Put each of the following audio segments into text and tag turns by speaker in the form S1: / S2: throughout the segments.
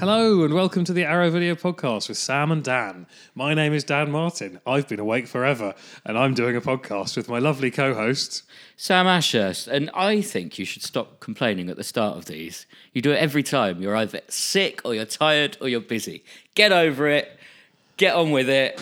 S1: Hello and welcome to the Arrow Video Podcast with Sam and Dan. My name is Dan Martin. I've been awake forever and I'm doing a podcast with my lovely co host.
S2: Sam Ashurst, and I think you should stop complaining at the start of these. You do it every time. You're either sick or you're tired or you're busy. Get over it. Get on with it.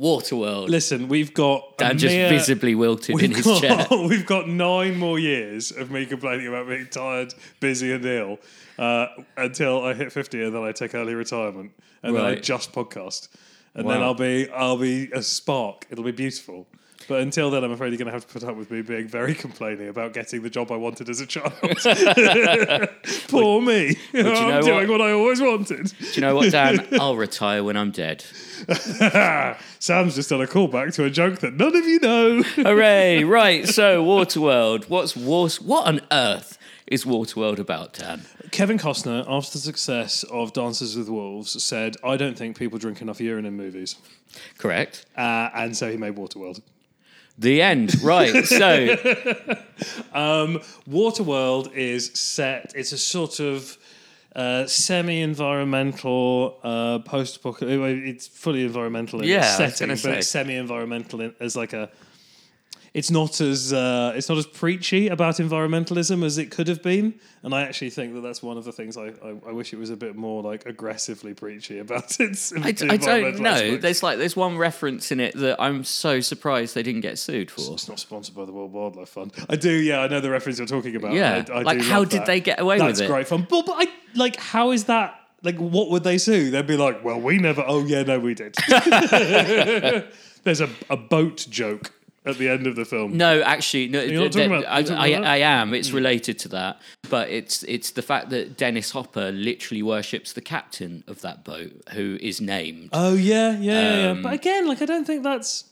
S2: Waterworld.
S1: Listen, we've got.
S2: Dan just
S1: mere-
S2: visibly wilted in his
S1: got,
S2: chair.
S1: we've got nine more years of me complaining about being tired, busy, and ill uh, until I hit fifty, and then I take early retirement, and then I
S2: Right.
S1: just podcast, and then
S2: Wow.
S1: I'll be I'll be a spark. It'll be beautiful. But until then, I'm afraid you're going to have to put up with me being very complaining about getting the job I wanted as a child. Poor me.
S2: know
S1: I'm
S2: what?
S1: doing what I always wanted.
S2: Do you know what, Dan? I'll retire when I'm dead.
S1: Sam's just done a callback to a joke that none of you know.
S2: Hooray! Right, so Waterworld. What's war- What on earth is Waterworld about, Dan?
S1: Kevin Costner, after the success of Dances with Wolves, said, I don't think people drink enough urine in movies.
S2: Correct.
S1: Uh, and so he made Waterworld.
S2: The end. Right. So
S1: Waterworld is set, it's a sort of uh, semi environmental, uh, post apocalyptic, it's fully environmental in
S2: Yeah,
S1: its setting, but
S2: say.
S1: it's semi environmental as like a. It's not as uh, it's not as preachy about environmentalism as it could have been, and I actually think that that's one of the things I, I, I wish it was a bit more like aggressively preachy about its.
S2: I, I don't know.
S1: aspects.
S2: There's like there's one reference in it that I'm so surprised they didn't get sued for.
S1: It's not sponsored by the World Wildlife Fund. I do, yeah, I know the reference you're talking about.
S2: Yeah,
S1: I,
S2: like, how did
S1: that.
S2: they get away
S1: That's
S2: with it?
S1: That's great fun. But, but I like, how is that? Like, what would they sue? They'd be like, "Well, we never. Oh, yeah, no, we did." There's a, a boat joke at the end of the film.
S2: No, actually, no.
S1: You're not talking about- talking
S2: I,
S1: about Hmm.
S2: I, I am. It's related to that, but it's it's the fact that Dennis Hopper literally worships the captain of that boat, who is named.
S1: Oh yeah, yeah, yeah, yeah.
S2: Um,
S1: But again, like, I don't think that's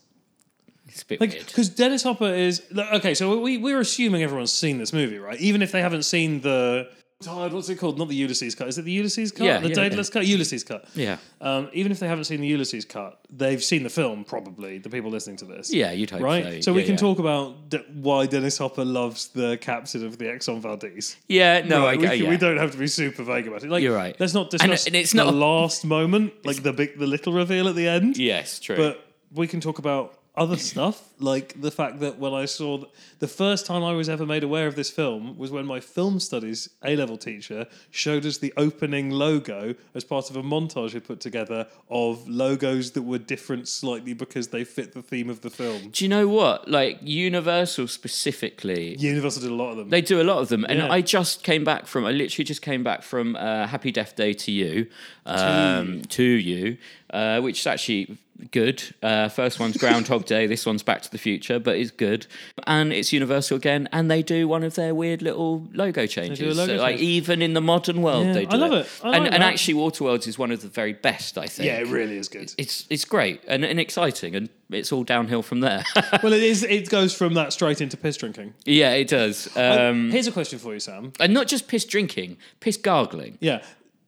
S2: It's a bit
S1: like
S2: weird.
S1: because Dennis Hopper is okay. So we we're assuming everyone's seen this movie, right? Even if they haven't seen the. Tired, what's it called? Not the Ulysses cut. Is it the Ulysses cut?
S2: Yeah,
S1: the
S2: yeah,
S1: Daedalus cut? Ulysses cut.
S2: Yeah,
S1: Um, even if they haven't seen the Ulysses cut, they've seen the film. Probably the people listening to this.
S2: yeah, you'd hope
S1: Right.
S2: so.
S1: So, we can
S2: yeah.
S1: talk about d- why Dennis Hopper loves the captain of the Exxon Valdez.
S2: Yeah, no,
S1: Right,
S2: I
S1: we, can-
S2: yeah.
S1: we don't have to be super vague about it. Like,
S2: You're right.
S1: Let's not
S2: And-
S1: discuss
S2: and it's
S1: the
S2: not a-
S1: last moment, like the big, the little reveal at the end.
S2: Yes, true.
S1: But we can talk about other stuff, like the fact that when I saw th- the first time I was ever made aware of this film was when my film studies A level teacher showed us the opening logo as part of a montage he put together of logos that were different slightly because they fit the theme of the film.
S2: Do you know what? Like Universal specifically,
S1: Universal did a lot of them.
S2: They do a lot of them, and
S1: Yeah.
S2: I just came back from. I literally just came back from uh, Happy Death Day to you, um, to you, uh, which is actually good. Uh, first one's Groundhog Day. This one's Back to the Future, but it's good, and it's Universal again. And they do one of their weird little logo changes.
S1: logo
S2: So, like even in the modern world,
S1: Yeah,
S2: they
S1: I
S2: do
S1: love it. I
S2: and,
S1: like
S2: and
S1: that.
S2: actually, Waterworlds is one of the very best. I think.
S1: yeah, it really is good.
S2: It's it's great and, and exciting, and it's all downhill from there.
S1: well, it is. It goes from that straight into piss drinking.
S2: yeah, it does. Um,
S1: Here's a question for you, Sam.
S2: and not just piss drinking, piss gargling.
S1: Yeah.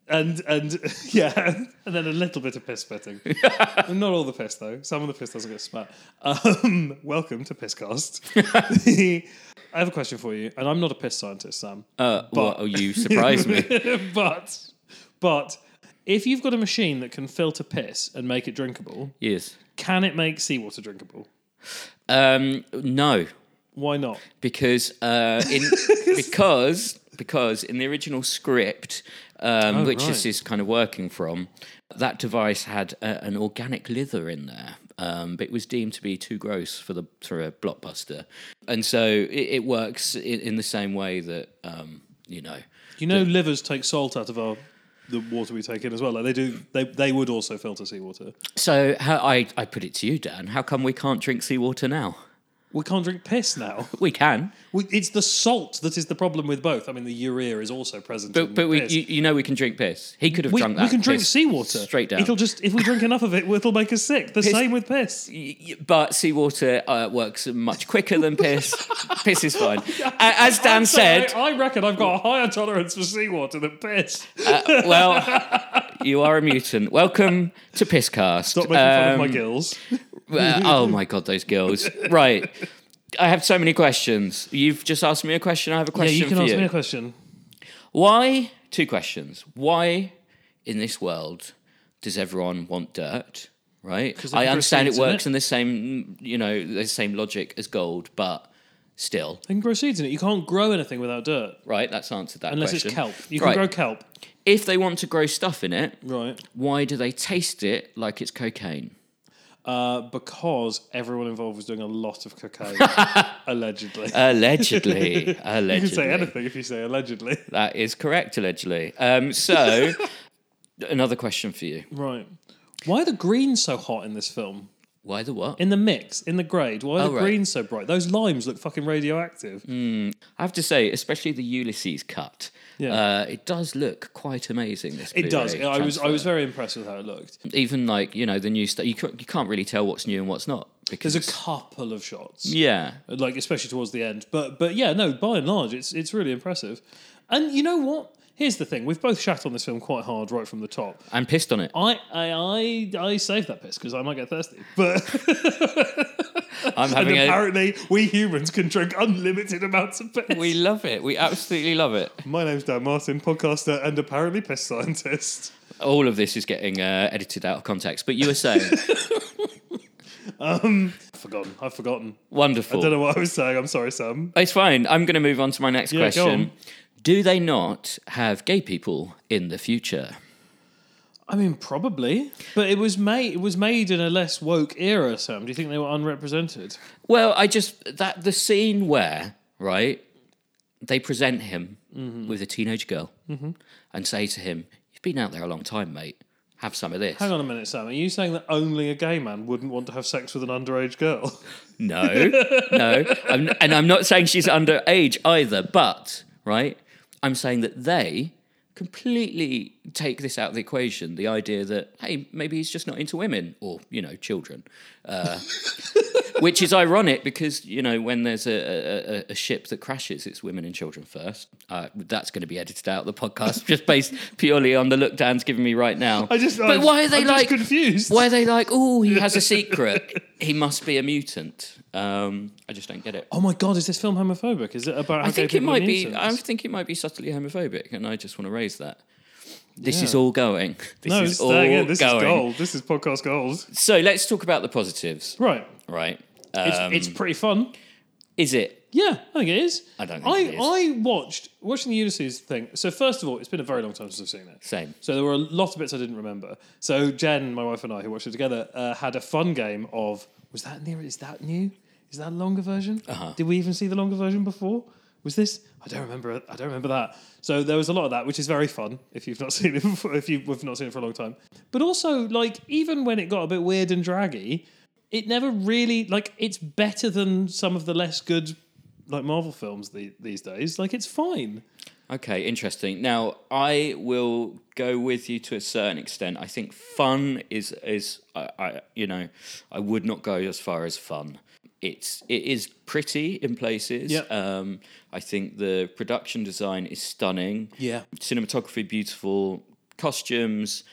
S1: And and yeah, and then a little bit of piss spitting. Not all the piss though. Some of the piss doesn't get spat. Um, welcome to Pisscast. I have a question for you, and I'm not a piss scientist, Sam.
S2: Uh, well, oh, you surprised me.
S1: but but if you've got a machine that can filter piss and make it drinkable,
S2: Yes.
S1: can it make seawater drinkable?
S2: Um, no,
S1: Why not?
S2: because uh, in because because in the original script, um, which this is kind of working from, that device had a, an organic lither in there. Um, but it was deemed to be too gross for the for a blockbuster, and so it, it works in, in the same way that um, you know.
S1: You know, livers take salt out of our the water we take in as well. Like they do, they they would also filter seawater.
S2: So how, I I put it to you, Dan. How come we can't drink seawater now?
S1: We can't drink piss now.
S2: We can.
S1: We, it's the salt that is the problem with both. I mean, the urea is also present.
S2: But but we, you, you know we can drink piss. He could have
S1: we,
S2: drunk that.
S1: we can drink seawater
S2: straight down.
S1: It'll just if we drink enough of it, it'll make us sick. The same with piss.
S2: But seawater uh, works much quicker than piss. piss is fine. A- As Dan said,
S1: I, I reckon I've got a higher tolerance for seawater than piss.
S2: uh, well, you are a mutant. Welcome to Pisscast.
S1: Stop making fun of my
S2: Um,
S1: gills.
S2: Uh, oh my god, those girls! Right, I have so many questions. You've just asked me a question. I have a
S1: Yeah,
S2: question
S1: you can
S2: for
S1: ask
S2: you.
S1: me a question.
S2: Why? Two questions. Why in this world does everyone want dirt? Right. I understand it
S1: proceeds in
S2: works
S1: it.
S2: in the same, you know, the same logic as gold, but still,
S1: They can grow seeds in it. You can't grow anything without dirt
S2: right? That's answered that
S1: unless
S2: question.
S1: it's kelp. You can
S2: Right.
S1: grow kelp.
S2: If they want to grow stuff in it,
S1: Right.
S2: why do they taste it like it's cocaine?
S1: Uh, because everyone involved was doing a lot of cocaine, allegedly.
S2: Allegedly, allegedly.
S1: you can say anything if you say allegedly.
S2: That is correct, allegedly. Um, so, another question for you:
S1: Right. Why are the greens so hot in this film?
S2: Why the what?
S1: In the mix, in the grade, why are
S2: Oh,
S1: the
S2: right.
S1: greens so bright? Those limes look fucking radioactive.
S2: I have to say, especially the Ulysses cut.
S1: Yeah.
S2: Uh, it does look quite amazing. This
S1: It does.
S2: Blu-ray
S1: I was I
S2: transfer.
S1: was very impressed with how it looked.
S2: even like you know the new stuff. You can't, you can't really tell what's new and what's not because
S1: There's a couple of shots.
S2: yeah.
S1: like especially towards the end. But but yeah, no, by and large, it's it's really impressive. And you know what? Here's the thing: we've both shat on this film quite hard right from the top.
S2: I'm pissed on it.
S1: I I I, I saved that piss because I might get thirsty. But
S2: I'm
S1: and
S2: having a.
S1: apparently, we humans can drink unlimited amounts of piss.
S2: We love it. We absolutely love it.
S1: My name's Dan Martin, podcaster and apparently piss scientist.
S2: All of this is getting uh, edited out of context. But you were saying
S1: I've forgotten. I've forgotten.
S2: wonderful.
S1: I don't know what I was saying. I'm sorry, Sam.
S2: It's fine. I'm going to move on to my next
S1: Yeah,
S2: question. Do they not have gay people in the future?
S1: I mean, probably, but it was made. It was made in a less woke era. Sam, do you think they were unrepresented?
S2: Well, I just that the scene where right they present him
S1: Mm-hmm.
S2: with a teenage girl and say to him, "You've been out there a long time, mate. Have some of this."
S1: Hang on a minute, Sam. Are you saying that only a gay man wouldn't want to have sex with an underage girl?
S2: No, no, I'm, and I'm not saying she's underage either. But right, I'm saying that they completely take this out of the equation. The idea that hey, maybe he's just not into women or you know children. Uh, Which is ironic because you know when there's a, a, a- ship that crashes, it's women and children first. Uh, that's going to be edited out of the podcast just based purely on the look Dan's giving me right now.
S1: I just.
S2: but
S1: I'm,
S2: why are they
S1: I'm
S2: like?
S1: confused?
S2: Why are they like? Oh, he has a secret. he must be a mutant. Um, I just don't get it.
S1: Oh my god, is this film homophobic? Is it about?
S2: I think it might be. I think it might be subtly homophobic, and I just want to raise that. This is all going. This
S1: no,
S2: is
S1: it's
S2: all
S1: again, this
S2: going.
S1: is gold. This is podcast gold.
S2: So let's talk about the positives,
S1: Right.
S2: right?
S1: It's,
S2: Um,
S1: it's pretty fun.
S2: is it?
S1: Yeah, I think it is.
S2: I don't
S1: I. I watched watching the Ulysses thing. So first of all, it's been a very long time since I've seen it.
S2: Same.
S1: So there were a lot of bits I didn't remember. So Jen, my wife and I, who watched it together, uh, had a fun game of was that new? Is that new? Is that a longer version? Uh-huh. Did we even see the longer version before? Was this? I don't remember. I don't remember that. So there was a lot of that, which is very fun if you've not seen it before, if you've not seen it for a long time. But also, like even when it got a bit weird and draggy, it never really like it's better than some of the less good like Marvel films the, these days. Like it's fine.
S2: Okay, interesting. Now, I will go with you to a certain extent. I think fun is is I, I you know I would not go as far as fun. It's it is pretty in places.
S1: Yep.
S2: Um, I think the production design is stunning.
S1: Yeah.
S2: Cinematography beautiful. Costumes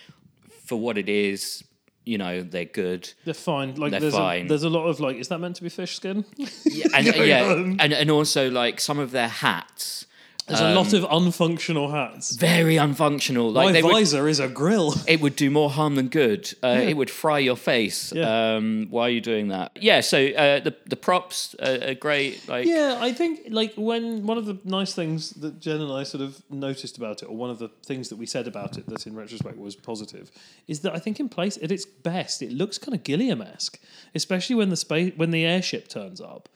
S2: for what it is. You know they're good.
S1: They're fine. Like
S2: They're
S1: there's
S2: fine.
S1: A, there's a lot of like, is that meant to be fish skin?
S2: Yeah, and, yeah, and and also like some of their hats.
S1: There's a lot of unfunctional hats.
S2: Very unfunctional. Like
S1: My
S2: they would,
S1: visor is a grill.
S2: it would do more harm than good. Uh, It would fry your face.
S1: Yeah.
S2: Um, why are you doing that? Yeah. So uh, the the props are, are great. Like
S1: Yeah, I think like when one of the nice things that Jen and I sort of noticed about it, or one of the things that we said about it that in retrospect was positive, is that I think in place at its best, it looks kind of Gilliam esque, especially when the space when the airship turns up.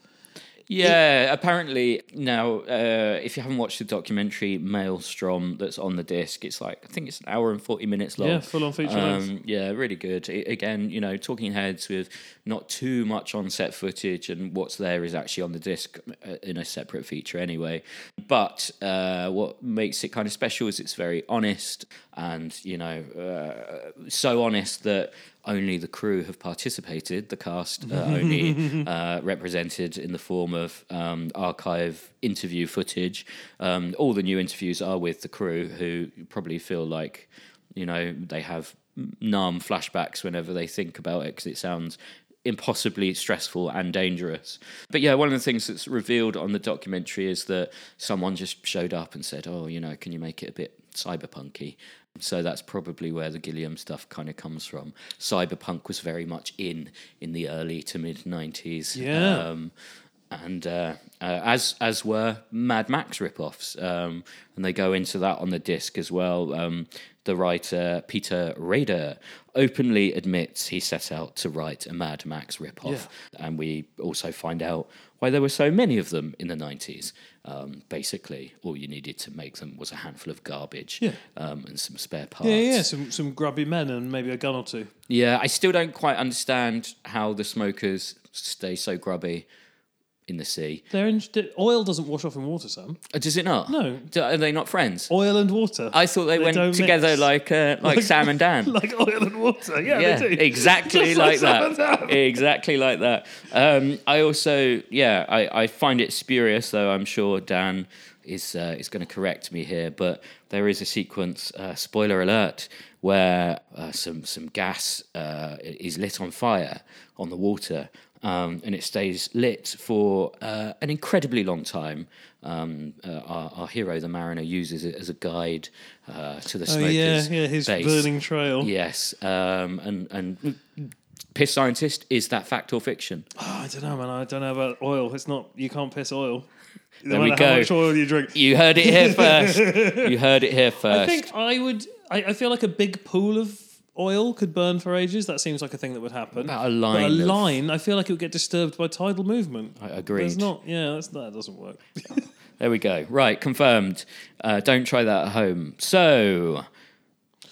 S2: Yeah, apparently now, uh, if you haven't watched the documentary Maelstrom that's on the disc, it's like I think it's an hour and forty minutes long.
S1: Yeah, full-on feature length.
S2: Um, yeah, really good. I again, you know, talking heads with not too much on set footage, and what's there is actually on the disc uh, in a separate feature anyway. But uh, what makes it kind of special is it's very honest, and you know, uh, so honest that only the crew have participated. The cast are only uh, represented in the form of um, archive interview footage. Um, all the new interviews are with the crew, who probably feel like you know they have numb flashbacks whenever they think about it because it sounds impossibly stressful and dangerous. But yeah, one of the things that's revealed on the documentary is that someone just showed up and said, "Oh, you know, can you make it a bit cyberpunky. So that's probably where the Gilliam stuff kind of comes from. Cyberpunk was very much in in the early to mid nineties.
S1: Yeah.
S2: Um, and uh, uh, as as were Mad Max ripoffs, um, and they go into that on the disc as well. Um, the writer Peter Rader openly admits he set out to write a Mad Max ripoff, and we also find out why there were so many of them in the nineties. Um, basically, all you needed to make them was a handful of garbage
S1: Yeah.
S2: um, and some spare parts.
S1: Yeah, yeah, some some grubby men and maybe a gun or two.
S2: Yeah, I still don't quite understand how the smokers stay so grubby in the sea.
S1: They're in, oil doesn't wash off in water, Sam.
S2: Uh, Does it not?
S1: No.
S2: Do- Are they not friends?
S1: Oil and water.
S2: I thought they,
S1: They
S2: went together
S1: mix.
S2: like uh, like Sam and Dan.
S1: like oil and water. Yeah,
S2: yeah,
S1: they do.
S2: exactly
S1: Just
S2: like that. Exactly like that. Um, I also, yeah, I, I find it spurious, though. I'm sure Dan is uh, is going to correct me here, but there is a sequence, uh, spoiler alert, where uh, some some gas uh, is lit on fire on the water. Um, and it stays lit for uh, an incredibly long time. Um, uh, our, our hero, the mariner, uses it as a guide uh, to the
S1: Oh
S2: smokers.
S1: yeah, yeah, his
S2: base.
S1: burning trail.
S2: Yes, um, and and piss scientist is that fact or fiction?
S1: Oh, I don't know, man. I don't know about oil. It's not. You can't piss oil. No
S2: There we
S1: matter how much oil you drink.
S2: You heard it here first. you heard it here first.
S1: I think I would. I, I feel like a big pool of oil could burn for ages. That seems like a thing that would happen.
S2: About a
S1: But
S2: line
S1: a
S2: of-
S1: line, I feel like it would get disturbed by tidal movement.
S2: I agree.
S1: There's not. Yeah, that's, that doesn't work.
S2: There we go. Right, confirmed. Uh, don't try that at home. So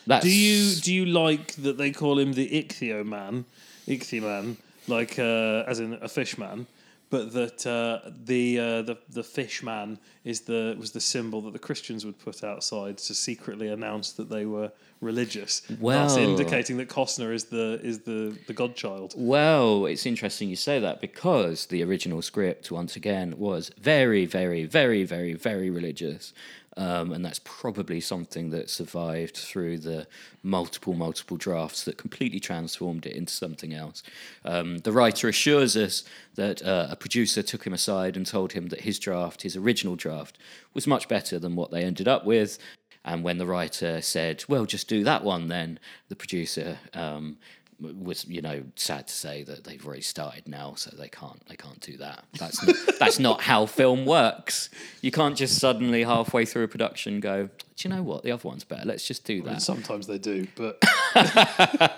S2: that's
S1: Do you do you like that they call him the Ichthyo man, Ichthyoman, like uh, as in a fish man, but that uh, the uh, the the fish man is the was the symbol that the Christians would put outside to secretly announce that they were religious. That's
S2: Well.
S1: indicating that Costner is the is the the godchild.
S2: Well, it's interesting you say that because the original script, once again, was very, very, very, very, very religious. Um, and that's probably something that survived through the multiple, multiple drafts that completely transformed it into something else. Um, the writer assures us that uh, a producer took him aside and told him that his draft, his original draft, was much better than what they ended up with. And when the writer said, "Well, just do that one," then the producer um, was, you know, sad to say that they've already started now, so they can't they can't do that. That's not, that's not how film works. You can't just suddenly halfway through a production go, "Do you know what? The other one's better. Let's just do that."
S1: Sometimes they do, but
S2: I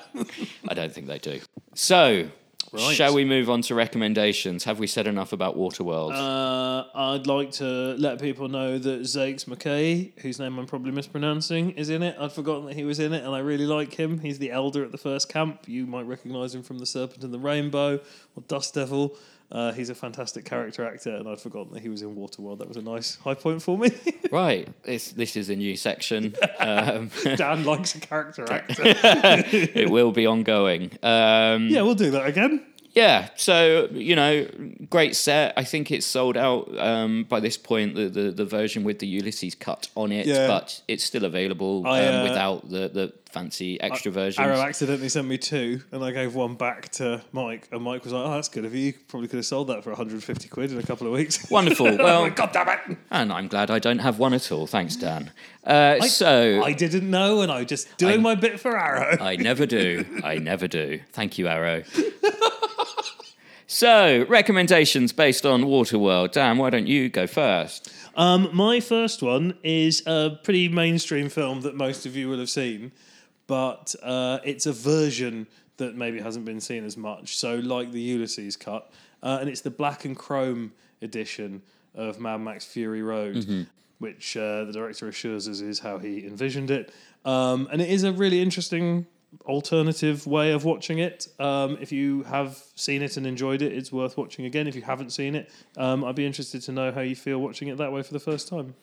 S2: don't think they do. So,
S1: Right.
S2: shall we move on to recommendations? Have we said enough about Waterworld?
S1: uh, I'd like to let people know that Zakes McKay, whose name I'm probably mispronouncing, is in it. I'd forgotten that he was in it, and I really like him. He's the elder at the first camp. You might recognise him from The Serpent and the Rainbow or Dust Devil. Uh, he's a fantastic character actor, and I'd forgotten that he was in Waterworld. That was a nice high point for me.
S2: right, this this is a new section. Um,
S1: Dan likes a character actor.
S2: it will be ongoing. Um,
S1: yeah, we'll do that again.
S2: Yeah, so you know, great set. I think it's sold out um, by this point. The, the the version with the Ulysses cut on it,
S1: Yeah.
S2: but it's still available
S1: I,
S2: um,
S1: uh,
S2: without the the fancy extra versions.
S1: Arrow accidentally sent me two, and I gave one back to Mike, and Mike was like, "Oh, that's good of you. You probably could have sold that for 150 quid in a couple of weeks."
S2: Wonderful. Well,
S1: God damn it!
S2: and I'm glad I don't have one at all. Thanks, Dan. Uh, so
S1: I didn't know, and I was just doing
S2: I-
S1: my bit for Arrow.
S2: I never do. I never do. Thank you, Arrow. so, recommendations based on Waterworld. Dan, why don't you go first?
S1: Um, my first one is a pretty mainstream film that most of you will have seen, but uh, it's a version that maybe hasn't been seen as much. So, like the Ulysses cut, uh, and it's the black and chrome edition of Mad Max Fury Road, which uh, the director assures us is how he envisioned it. Um, and it is a really interesting alternative way of watching it. Um, if you have seen it and enjoyed it, it's worth watching again. If you haven't seen it, um, I'd be interested to know how you feel watching it that way for the first time.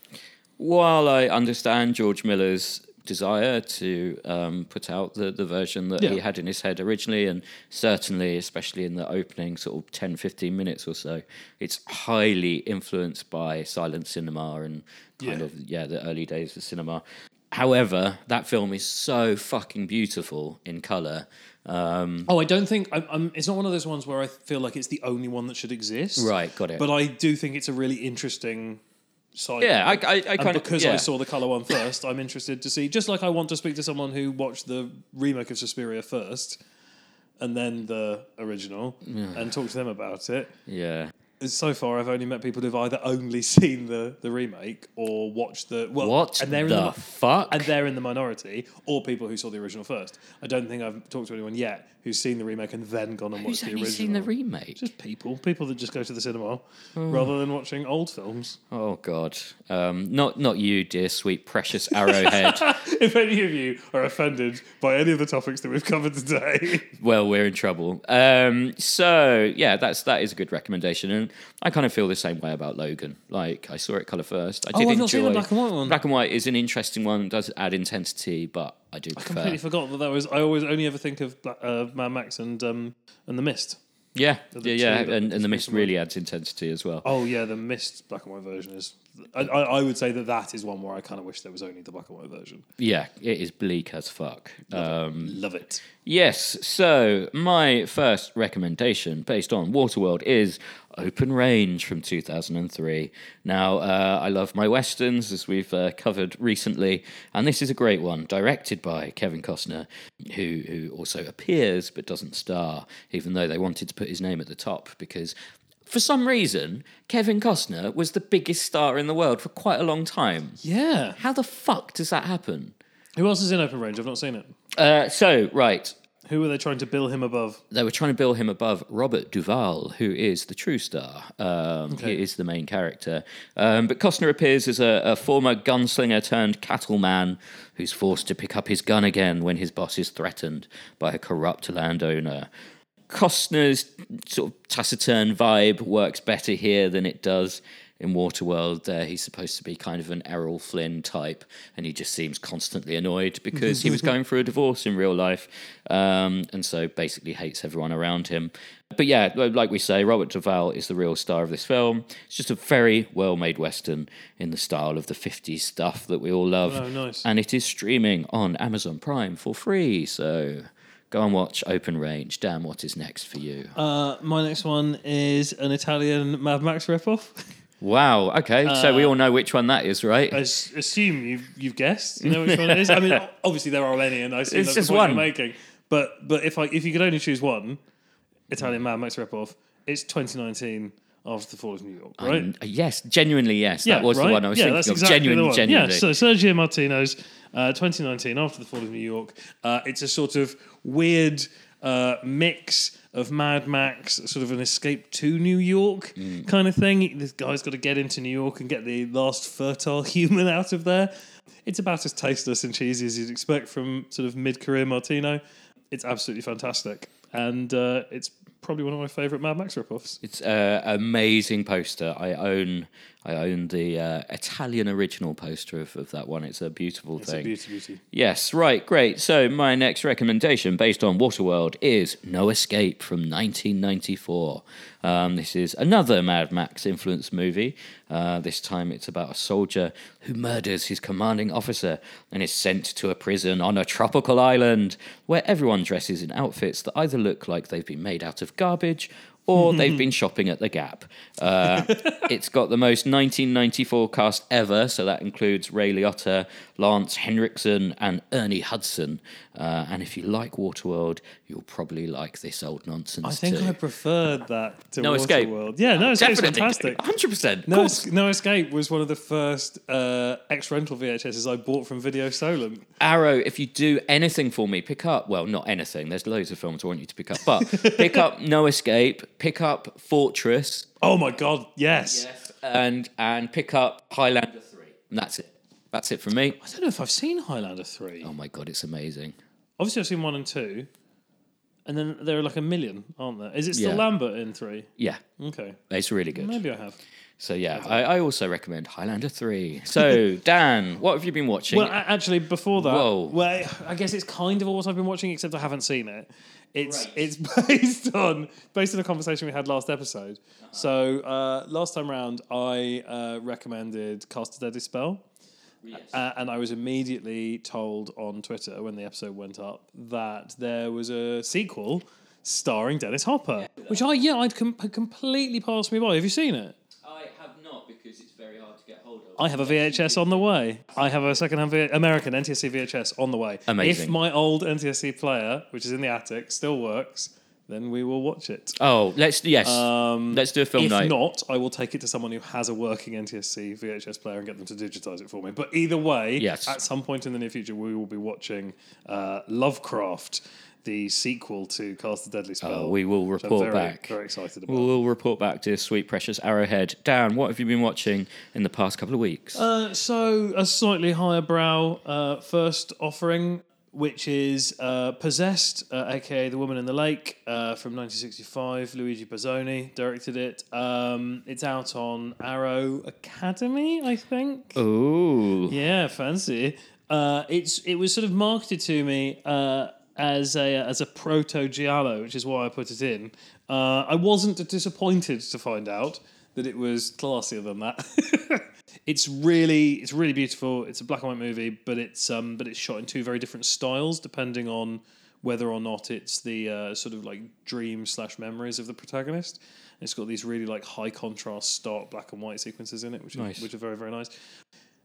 S2: While I understand George Miller's desire to um, put out the, the version that he had in his head originally, and certainly, especially in the opening sort of 10, 15 minutes or so, it's highly influenced by silent cinema and kind
S1: Yeah.
S2: of, yeah, the early days of cinema. However, that film is so fucking beautiful in colour. Um,
S1: Oh, I don't think I, I'm. It's not one of those ones where I feel like it's the only one that should exist.
S2: right, got it.
S1: But I do think it's a really interesting side.
S2: Yeah. I- I- I
S1: And
S2: kind of-
S1: because I saw the color one first, I'm interested to see. Just like I want to speak to someone who watched the remake of Suspiria first, and then the original, and talk to them about it.
S2: Yeah.
S1: So far, I've only met people who've either only seen the, the remake or watched the well,
S2: What
S1: and they're in
S2: the
S1: the,
S2: fuck?
S1: and they're in the minority, or people who saw the original first. I don't think I've talked to anyone yet who's seen the remake and then gone and
S2: Who's
S1: watched the original.
S2: seen the remake?
S1: Just people, people that just go to the cinema rather than watching old films.
S2: Oh God, um, not not you, dear sweet precious arrowhead.
S1: if any of you are offended by any of the topics that we've covered today,
S2: well, we're in trouble. Um, so yeah, that's that is a good recommendation, and I kind of feel the same way about Logan. Like I saw it color first. I
S1: Oh,
S2: did
S1: I've
S2: enjoy.
S1: not seen the black and white one.
S2: Black and white is an interesting one. Does add intensity, but I do prefer.
S1: completely forgot that that was. I always only ever think of Bla- uh, Mad Max and um, and the Mist.
S2: yeah, yeah, yeah, and, and the mist really adds intensity as well.
S1: Oh yeah, the Mist black and white version is. I, I, would say that that is one where I kind of wish there was only the black and white version.
S2: Yeah, it is bleak as fuck. Um,
S1: Love it.
S2: Yes, so my first recommendation based on Waterworld is Open Range from 2003. Now, uh, I love my westerns, as we've uh, covered recently, and this is a great one, directed by Kevin Costner, who, who also appears but doesn't star, even though they wanted to put his name at the top because. For some reason, Kevin Costner was the biggest star in the world for quite a long time.
S1: Yeah.
S2: How the fuck does that happen?
S1: Who else is in Open Range? I've not seen it.
S2: Uh, so, right,
S1: Who were they trying to bill him above?
S2: they were trying to bill him above Robert Duvall, who is the true star. Um, He is the main character. Um, but Costner appears as a, a former gunslinger turned cattleman who's forced to pick up his gun again when his boss is threatened by a corrupt landowner. Costner's sort of taciturn vibe works better here than it does in Waterworld. Uh, he's supposed to be kind of an Errol Flynn type, and he just seems constantly annoyed because he was going through a divorce in real life, um, and so basically hates everyone around him. But yeah, like we say, Robert Duvall is the real star of this film. It's just a very well made Western in the style of the 50s stuff that we all love.
S1: Oh, nice.
S2: And it is streaming on Amazon Prime for free, so. Go and watch Open Range. Dan, what is next for you?
S1: Uh, my next one is an Italian Mad Max ripoff.
S2: Wow. Okay. so
S1: Uh,
S2: we all know which one that is, right?
S1: I s- assume you've you've guessed. You know which one it is. I mean, obviously there are many, and I assume
S2: It's
S1: that's
S2: just
S1: the point you're
S2: one.
S1: making. But but if I if you could only choose one Italian Mad Max ripoff, it's 2019 after the fall of New York, right?
S2: Um, yes, genuinely, yes. that was
S1: right?
S2: the one I was
S1: yeah,
S2: thinking
S1: that's
S2: of.
S1: exactly
S2: genuinely,
S1: the
S2: genuinely.
S1: Yeah, so Sergio Martino's uh, 2019 after the fall of New York. Uh, it's a sort of weird uh, mix of Mad Max, sort of an escape to New York
S2: Mm.
S1: kind of thing. This guy's got to get into New York and get the last fertile human out of there. It's about as tasteless and cheesy as you'd expect from sort of mid-career Martino. It's absolutely fantastic, and uh, it's probably one of my favourite Mad Max ripoffs.
S2: It's an amazing poster. I own I own the uh, Italian original poster of, of that one. It's a beautiful
S1: It's
S2: thing.
S1: a beauty, beauty.
S2: Yes, right, great. So my next recommendation, based on Waterworld, is No Escape from 1994. Um, this is another Mad Max influenced movie. Uh, this time it's about a soldier who murders his commanding officer and is sent to a prison on a tropical island where everyone dresses in outfits that either look like they've been made out of garbage or they've been shopping at the Gap. Uh, it's got the most 1994 cast ever, so that includes Ray Liotta, Lance Henriksen, and Ernie Hudson. Uh, and if you like Waterworld, you'll probably like this old nonsense
S1: I think
S2: too.
S1: I preferred that to
S2: No Escape.
S1: Waterworld. Yeah, No Escape's
S2: Definitely,
S1: fantastic.
S2: hundred percent.
S1: No, Es- no Escape was one of the first uh, ex rental VHSs I bought from Video Stolen.
S2: Arrow, if you do anything for me, pick up. Well, not anything. There's loads of films I want you to pick up, but pick up No Escape, pick up Fortress,
S1: Oh my god, yes.
S2: and and pick up Highlander Three. And that's it. That's it from me.
S1: I don't know if I've seen Highlander 3.
S2: Oh my god, it's amazing.
S1: Obviously, I've seen 1 and 2. And then there are like a million, aren't there? Is it still
S2: Yeah.
S1: Lambert in 3?
S2: Yeah,
S1: Okay.
S2: it's really good.
S1: Maybe I have.
S2: So yeah, I, I also recommend Highlander Three. So Dan, what have you been watching?
S1: Well, a- actually, before that,
S2: Whoa.
S1: well, I guess it's kind of what I've been watching, except I haven't seen it. It's it's based on based on a conversation we had last episode. So uh, last time round, I uh, recommended Cast a Deadly Spell, uh, and I was immediately told on Twitter when the episode went up that there was a sequel starring Dennis Hopper, which I yeah I'd com- completely passed me by. Have you seen it?
S2: I have because because it's very hard to get hold of.
S1: I have a VHS on the way. I have a second-hand v- American NTSC VHS on the way.
S2: Amazing.
S1: If my old NTSC player, which is in the attic, still works, then we will watch it.
S2: Oh, let's yes,
S1: Um,
S2: let's do a film
S1: if
S2: night.
S1: If not, I will take it to someone who has a working NTSC VHS player and get them to digitize it for me. But either way,
S2: Yes.
S1: at some point in the near future, we will be watching uh, Lovecraft, the sequel to Cast the Deadly Spell.
S2: Oh, we will report
S1: very,
S2: back.
S1: Very excited about.
S2: We'll report back to sweet precious Arrowhead. Dan, what have you been watching in the past couple of weeks?
S1: Uh, so a slightly higher brow uh, first offering, which is uh, Possessed, uh, aka The Woman in the Lake, uh, from 1965. Luigi Bazzoni directed it. Um, it's out on Arrow Academy, I think.
S2: oh,
S1: Yeah, fancy. Uh, it's it was sort of marketed to me uh, as a as a proto giallo, which is why I put it in. Uh, I wasn't disappointed to find out that it was classier than that. it's really it's really beautiful. It's a black and white movie, but it's um but it's shot in two very different styles depending on whether or not it's the uh, sort of like dream slash memories of the protagonist. And It's got these really like high contrast stark black and white sequences in it, which
S2: Nice.
S1: are, which are very very nice.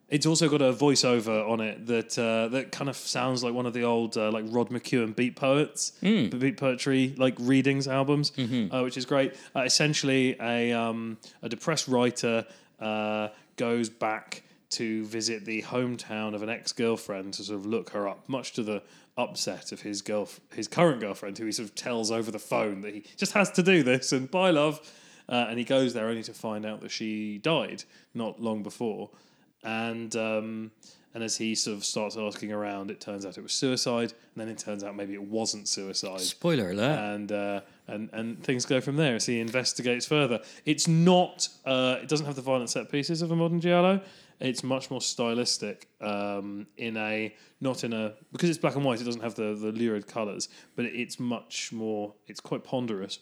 S1: It's also got a voiceover on it that uh, that kind of sounds like one of the old uh, like Rod McKuen beat poets, beat poetry like readings albums, uh, which is great. Uh, essentially, a um, a depressed writer uh, goes back to visit the hometown of an ex girlfriend to sort of look her up, much to the upset of his girl his current girlfriend, who he sort of tells over the phone that he just has to do this and bye love. Uh, and he goes there only to find out that she died not long before and um, and as he sort of starts asking around, it turns out it was suicide, and then it turns out maybe it wasn't suicide,
S2: spoiler alert!
S1: and uh, and and things go from there as he investigates further. It's not, uh, it doesn't have the violent set pieces of a modern giallo. It's much more stylistic um, in a not in a because it's black and white. It doesn't have the the lurid colors, but it's much more. It's quite ponderous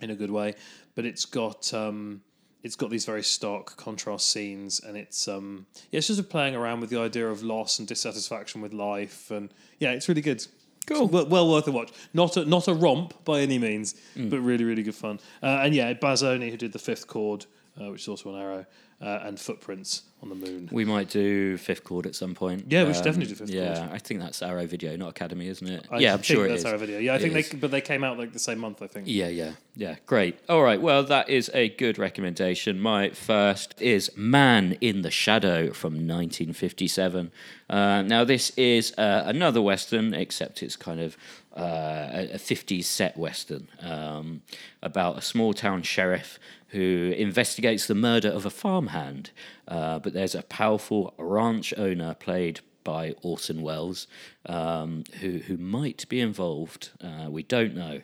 S1: in a good way, but it's got um, it's got these very stark contrast scenes, and it's um, yeah, it's just playing around with the idea of loss and dissatisfaction with life, and yeah, it's really good. Cool, well, well worth a watch. Not a not a romp by any means, but really really good fun. Uh, and yeah, Bazzoni who did the Fifth Chord, uh, which is also an Arrow, uh, and Footprints on the Moon.
S2: we might do fifth chord at some point. Um,
S1: Yeah, we should definitely do Fifth
S2: yeah,
S1: Chord.
S2: I think that's Arrow Video, not Academy, isn't it?
S1: I
S2: yeah, I'm sure it
S1: that's. Arrow Video. Yeah, I
S2: It
S1: think
S2: is.
S1: they but they came out like the same month. I think.
S2: Yeah, yeah, yeah. Great. All right. Well, that is a good recommendation. My first is Man in the Shadow from 1957. Uh, now, this is uh, another Western, except it's kind of uh, a a 50s set Western um, about a small town sheriff who investigates the murder of a farmhand. Uh, but there's a powerful ranch owner played by Orson Welles, um, who who might be involved. Uh, we don't know,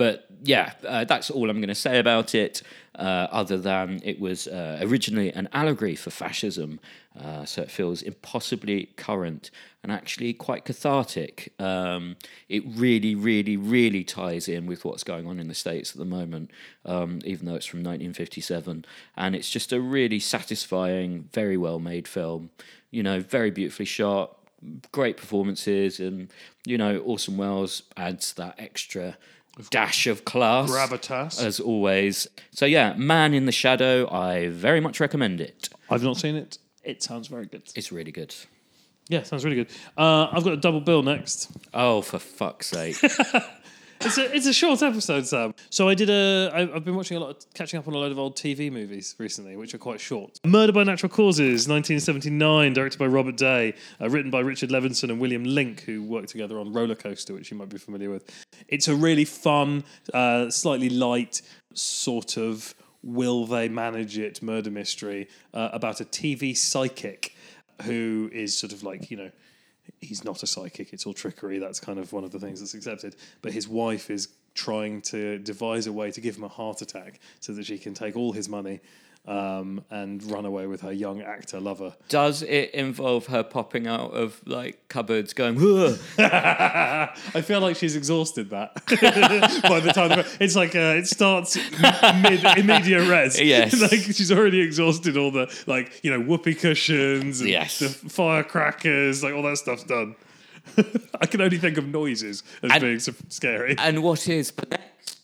S2: but yeah, uh, that's all I'm going to say about it. Uh, other than it was uh, originally an allegory for fascism, uh, so it feels impossibly current and actually quite cathartic. Um, it really, really, really ties in with what's going on in the states at the moment, um, even though it's from 1957, and it's just a really satisfying, very well made film you know, very beautifully shot, great performances, and you know, Orson Welles adds that extra dash of class,
S1: Gravitas.
S2: as always. So yeah, Man in the Shadow, I very much recommend it.
S1: I've not seen it. It sounds very good.
S2: It's really good.
S1: Yeah, sounds really good. Uh, I've got a double bill next.
S2: Oh, for fuck's sake!
S1: It's a it's a short episode, Sam. So I did a. I, I've been watching a lot, of, catching up on a load of old TV movies recently, which are quite short. Murder by Natural Causes, 1979, directed by Robert Day, uh, written by Richard Levinson and William Link, who worked together on Roller Coaster, which you might be familiar with. It's a really fun, uh, slightly light sort of will they manage it murder mystery uh, about a TV psychic who is sort of like you know he's not a psychic, it's all trickery. That's kind of one of the things that's accepted. But his wife is trying to devise a way to give him a heart attack so that she can take all his money um, and run away with her young actor lover.
S2: Does it involve her popping out of like cupboards, going?
S1: I feel like she's exhausted that by the time it's like uh, it starts mid in media res.
S2: Yes.
S1: like she's already exhausted all the like you know whoopee cushions, and
S2: Yes.
S1: the firecrackers, like all that stuff's done. I can only think of noises as
S2: And-
S1: being so scary.
S2: And what is the next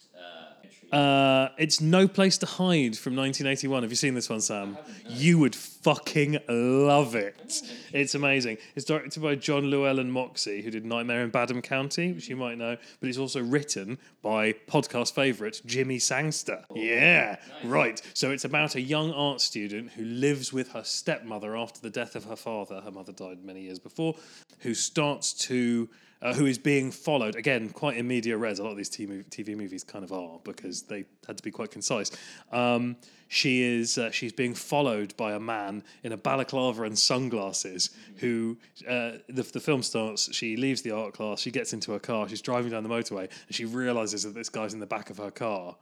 S2: uh,
S1: it's No Place to Hide from 1981. Have you seen this one, Sam? You would fucking love it. It's amazing. It's directed by John Llewellyn Moxey, who did Nightmare in Badham County, which you might know, but it's also written by podcast favourite Jimmy Sangster. Yeah, right. So it's about a young art student who lives with her stepmother after the death of her father. Her mother died many years before, who starts to uh, who is being followed again quite in media res. A lot of these TV, movies kind of are because they had to be quite concise. Um, she is uh, she's being followed by a man in a balaclava and sunglasses. Who uh, the the film starts. She leaves the art class. She gets into her car. She's driving down the motorway and she realizes that this guy's in the back of her car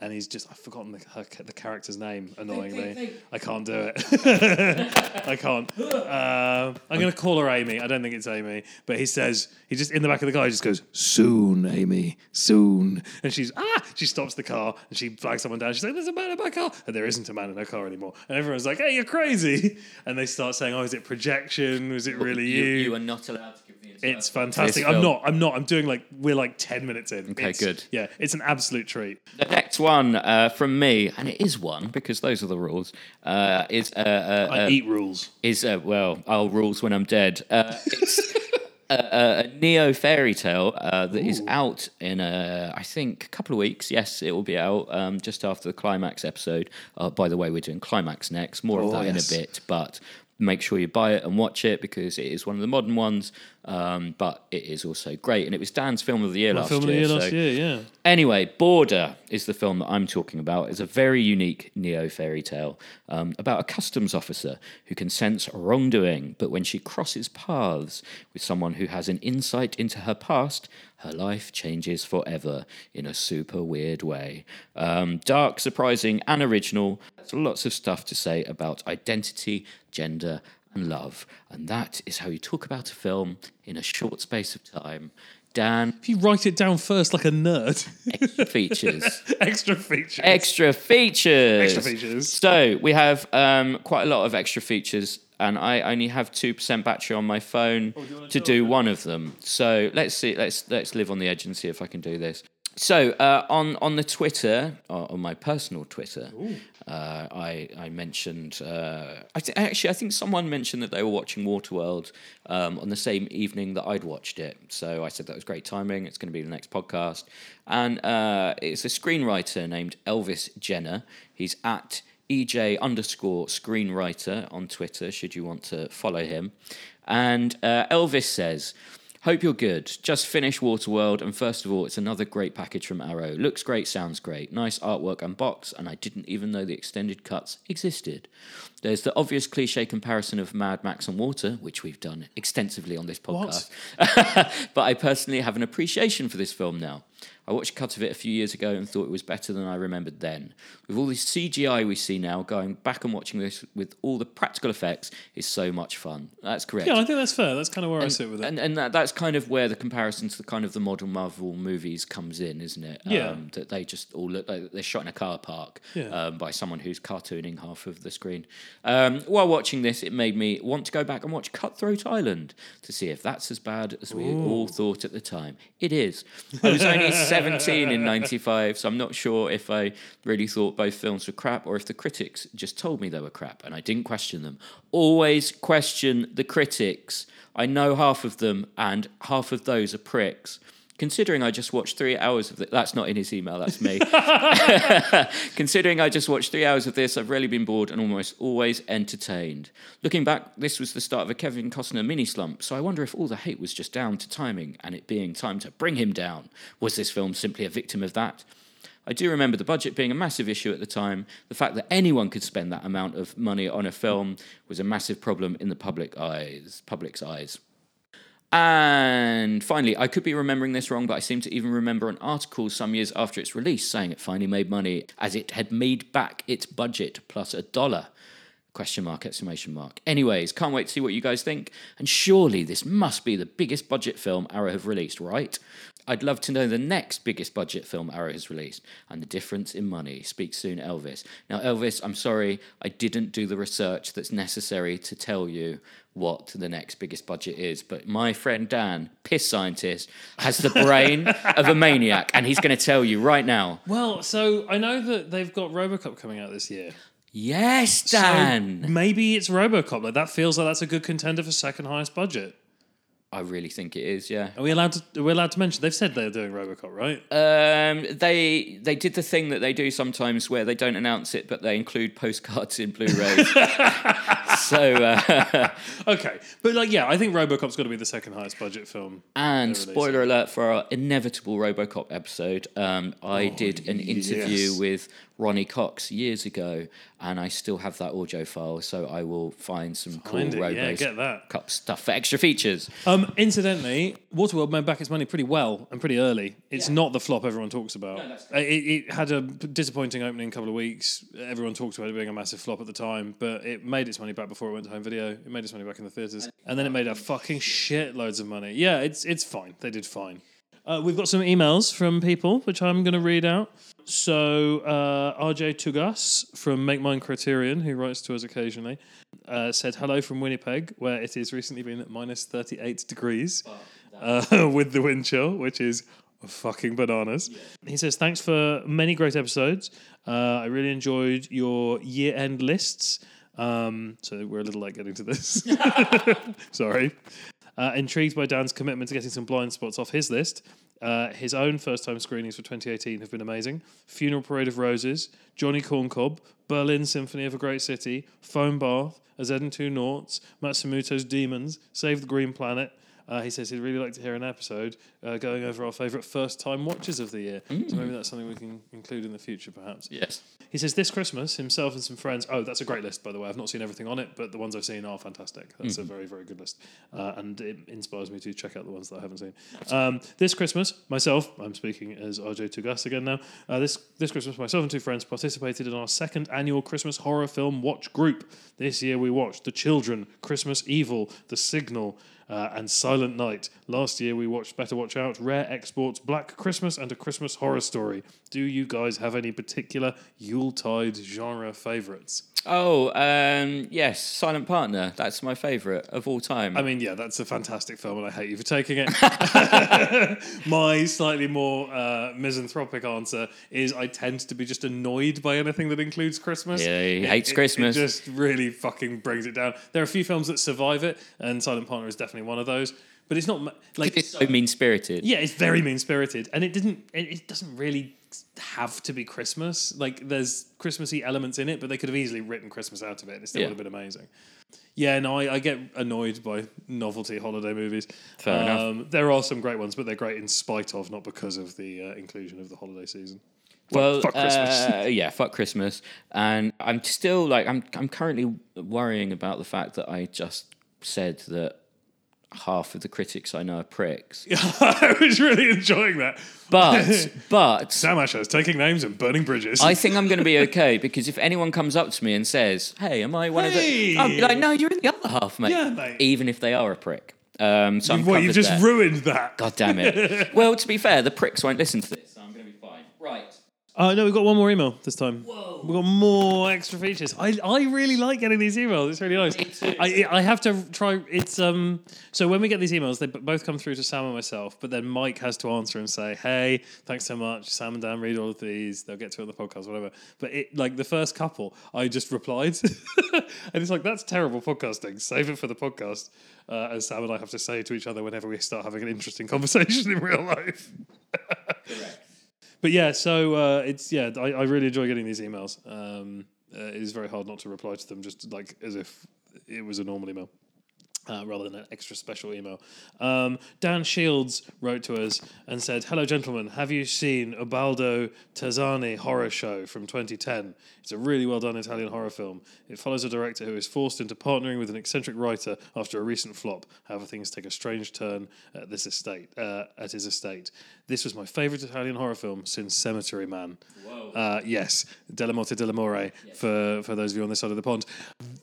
S1: and he's just I've forgotten the, her, the character's name. Annoyingly, I can't do it. I can't. Uh, I'm going to call her Amy. I don't think it's Amy, but he says he just in the back of the car he just goes soon, Amy, soon, and she's ah. She stops the car and she flags someone down. She's like, "There's a man in my car," and there isn't a man in her car anymore. And everyone's like, "Hey, you're crazy!" And they start saying, "Oh, is it projection? Was it really you?"
S2: You, you are not allowed to give the entire
S1: It's fantastic.
S2: This
S1: I'm not. I'm not. I'm doing like we're like ten minutes in.
S2: Okay,
S1: It's-
S2: good.
S1: Yeah, it's an absolute treat.
S2: The next one uh, from me, and it is one because those are the rules. Uh, is uh, uh,
S1: I
S2: uh,
S1: eat rules.
S2: is uh, well, I'll rules when I'm dead. Uh, it's a, a neo fairy tale uh, that is out in a, I think a couple of weeks. Yes, it will be out um, just after the climax episode. Uh, by the way, we're doing climax next. More of
S1: Oh,
S2: that
S1: yes.
S2: in a bit, but. Make sure you buy it and watch it because it is one of the modern ones, um, but it is also great. And it was Dan's film of the year last
S1: Film of the
S2: year.
S1: year
S2: so
S1: last year. Yeah.
S2: Anyway, Border is the film that I'm talking about. It's a very unique neo fairy tale um, about a customs officer who can sense wrongdoing, but when she crosses paths with someone who has an insight into her past, her life changes forever in a super weird way. Um, dark, surprising, and original. There's lots of stuff to say about identity, gender, and love. And that is how you talk about a film in a short space of time. Dan,
S1: If you write it down first like a nerd,
S2: features.
S1: extra features.
S2: extra features.
S1: Extra features.
S2: So we have um, quite a lot of extra features, and I only have two percent battery on my phone to do one of them. So let's see. Let's let's live on the edge and see if I can do this. So uh, on on the Twitter, or on my personal Twitter, uh, I I mentioned. Uh, I th- actually I think someone mentioned that they were watching Waterworld um, on the same evening that I'd watched it. So I said that was great timing. It's going to be the next podcast, and uh, it's a screenwriter named Elvis Jenner. He's at EJ underscore screenwriter on Twitter. Should you want to follow him, and uh, Elvis says. Hope you're good. Just finished Waterworld, and first of all, it's another great package from Arrow. Looks great, sounds great. Nice artwork and box, and I didn't even know the extended cuts existed. There's the obvious cliche comparison of Mad Max and Water, which we've done extensively on this podcast. but I personally have an appreciation for this film now. I watched a cut of it a few years ago and thought it was better than I remembered then. With all this CGI we see now, going back and watching this with all the practical effects is so much fun. That's correct.
S1: Yeah, I think that's fair. That's kind of where I sit with it.
S2: And and that, that's kind of where the comparison to the kind of the modern Marvel movies comes in, isn't it?
S1: Yeah.
S2: Um, that they just all look like they're shot in a car park
S1: Yeah.
S2: um, by someone who's cartooning half of the screen. Um, while watching this, it made me want to go back and watch Cutthroat Island to see if that's as bad as we all thought at the time. It is. I was only 17 in 95, so I'm not sure if I really thought both films were crap or if the critics just told me they were crap and I didn't question them. Always question the critics. I know half of them, and half of those are pricks. Considering I just watched three hours of it, that's not in his email, that's me. Considering I just watched three hours of this, I've really been bored and almost always entertained. Looking back, this was the start of a Kevin Costner mini slump, so I wonder if all the hate was just down to timing and it being time to bring him down. Was this film simply a victim of that? I do remember the budget being a massive issue at the time. The fact that anyone could spend that amount of money on a film was a massive problem in the public eyes, public's eyes. And finally, I could be remembering this wrong, but I seem to even remember an article some years after its release saying it finally made money as it had made back its budget plus a dollar. Question mark, exclamation mark. Anyways, can't wait to see what you guys think. And surely this must be the biggest budget film Arrow have released, right? I'd love to know the next biggest budget film Arrow has released and the difference in money. Speak soon, Elvis. Now, Elvis, I'm sorry, I didn't do the research that's necessary to tell you what the next biggest budget is. But my friend Dan, piss scientist, has the brain of a maniac, and he's going to tell you right now.
S1: Well, so I know that they've got RoboCop coming out this year.
S2: Yes,
S1: So
S2: Dan.
S1: maybe it's RoboCop. Like that feels like that's a good contender for second highest budget.
S2: I really think it is. Yeah.
S1: Are we allowed to? Are we allowed to mention? They've said they're doing RoboCop, right?
S2: Um, they they did the thing that they do sometimes where they don't announce it, but they include postcards in Blu-rays. so uh,
S1: Okay, but like, yeah, I think RoboCop's got to be the second highest budget film.
S2: and spoiler alert for our inevitable RoboCop episode, um, I did an interview
S1: yes.
S2: with Ronny Cox years ago, and I still have that audio file. So I will find some
S1: Find
S2: cool
S1: it, yeah, that.
S2: stuff for extra features.
S1: Um, incidentally, Waterworld made back its money pretty well and pretty early. It's not the flop everyone talks about. it, it had a disappointing opening couple of weeks. Everyone talked about it being a massive flop at the time, but it made its money back before it went to home video. It made its money back in the theaters, and then it made a fucking shitloads of money. Yeah, it's it's fine. They did fine. Uh, we've got some emails from people, which I'm going to read out. So, uh, RJ Tugas from Make Mine Criterion, who writes to us occasionally, uh, said hello from Winnipeg, where it has recently been at minus 38 degrees uh, with the wind chill, which is fucking bananas. He says, Thanks for many great episodes. Uh, I really enjoyed your year end lists. Um, so, we're a little late getting to this. Sorry. Uh, intrigued by Dan's commitment to getting some blind spots off his list. Uh, his own first time screenings for 2018 have been amazing. Funeral Parade of Roses, Johnny Corncob, Berlin Symphony of a Great City, Foam Bath, A Z and Two Noughts, Matsumoto's Demons, Save the Green Planet. Uh, he says he'd really like to hear an episode uh, going over our favourite first time watches of the year. So maybe that's something we can include in the future, perhaps.
S2: Yes.
S1: He says this Christmas, himself and some friends. Oh, that's a great list, by the way. I've not seen everything on it, but the ones I've seen are fantastic. That's a very, very good list, uh, and it inspires me to check out the ones that I haven't seen. Um, this Christmas, myself, I'm speaking as RJ Tugas again now. Uh, this this Christmas, myself and two friends participated in our second annual Christmas horror film watch group. This year, we watched The Children, Christmas Evil, The Signal. Uh, and Silent Night. Last year we watched Better Watch Out, Rare Exports, Black Christmas, and A Christmas Horror Story. Do you guys have any particular Yuletide genre favourites?
S2: Oh, um, yes, Silent Partner. That's my favourite of all time.
S1: I mean, yeah, that's a fantastic film, and I hate you for taking it. My slightly more uh, misanthropic answer is I tend to be just annoyed by anything that includes Christmas.
S2: Yeah, he
S1: It-
S2: hates
S1: it-
S2: Christmas.
S1: It just really fucking brings it down. There are a few films that survive it, and Silent Partner is definitely one of those. But it's not like
S2: it's so mean spirited.
S1: yeah, it's very mean spirited, and it didn't. It, it doesn't really have to be Christmas. Like there's Christmassy elements in it, but they could have easily written Christmas out of it, and it still
S2: Yeah.
S1: would have been amazing. Yeah, no, I, I get annoyed by novelty holiday movies.
S2: Fair enough.
S1: um, There are some great ones, but they're great in spite of, not because of the uh, inclusion of the holiday season.
S2: Well,
S1: fuck Christmas.
S2: uh, yeah, fuck Christmas. And I'm still like, I'm, I'm currently worrying about the fact that I just said that half of the critics I know are pricks.
S1: I was really enjoying that.
S2: But, but
S1: Sam Asher's taking names and burning bridges.
S2: I think I'm going to be okay because if anyone comes up to me and says, "Hey, am I one
S1: Hey!
S2: of the?" I'm like, "No, you're in the other half, mate."
S1: Yeah, mate.
S2: Even if they are a prick. Um, so I'm
S1: well, you just
S2: there.
S1: ruined that.
S2: God damn it. well, to be fair, the pricks won't listen to this, so I'm going to be fine. Right.
S1: Uh, no, we've got one more email this time. Whoa. We've got more extra features. I, I really like getting these emails. It's really nice. I, I have to try. It's um. So when we get these emails, they b- both come through to Sam and myself, but then Mike has to answer and say, "Hey, thanks so much. Sam and Dan read all of these. They'll get to it on the podcast, whatever." But it like the first couple, I just replied, and it's like that's terrible podcasting. Save it for the podcast. Uh, as Sam and I have to say to each other whenever we start having an interesting conversation in real life. But yeah, so uh, it's yeah, I, I really enjoy getting these emails. Um, uh, it is very hard not to reply to them, just like as if it was a normal email. Uh, rather than an extra special email. Um, Dan Shields wrote to us and said, Hello, gentlemen. Have you seen Ubaldo Terzano horror show from 2010? It's a really well done Italian horror film. It follows a director who is forced into partnering with an eccentric writer after a recent flop. However, things take a strange turn at this estate, uh, at his estate. This was my favourite Italian horror film since Cemetery Man. Uh, yes, Dellamorte Dellamore for, for those of you on this side of the pond.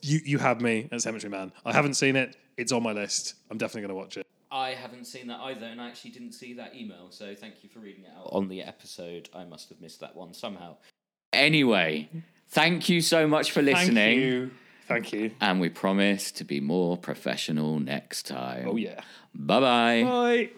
S1: You, you have me at Cemetery Man. I haven't seen it. It's on my list. I'm definitely going to watch it.
S2: I haven't seen that either, and I actually didn't see that email, so thank you for reading it out on the episode. I must have missed that one somehow. Anyway, thank you so much for listening.
S1: Thank you. Thank you.
S2: And we promise to be more professional next time.
S1: Oh, yeah.
S2: Bye bye.
S1: Bye.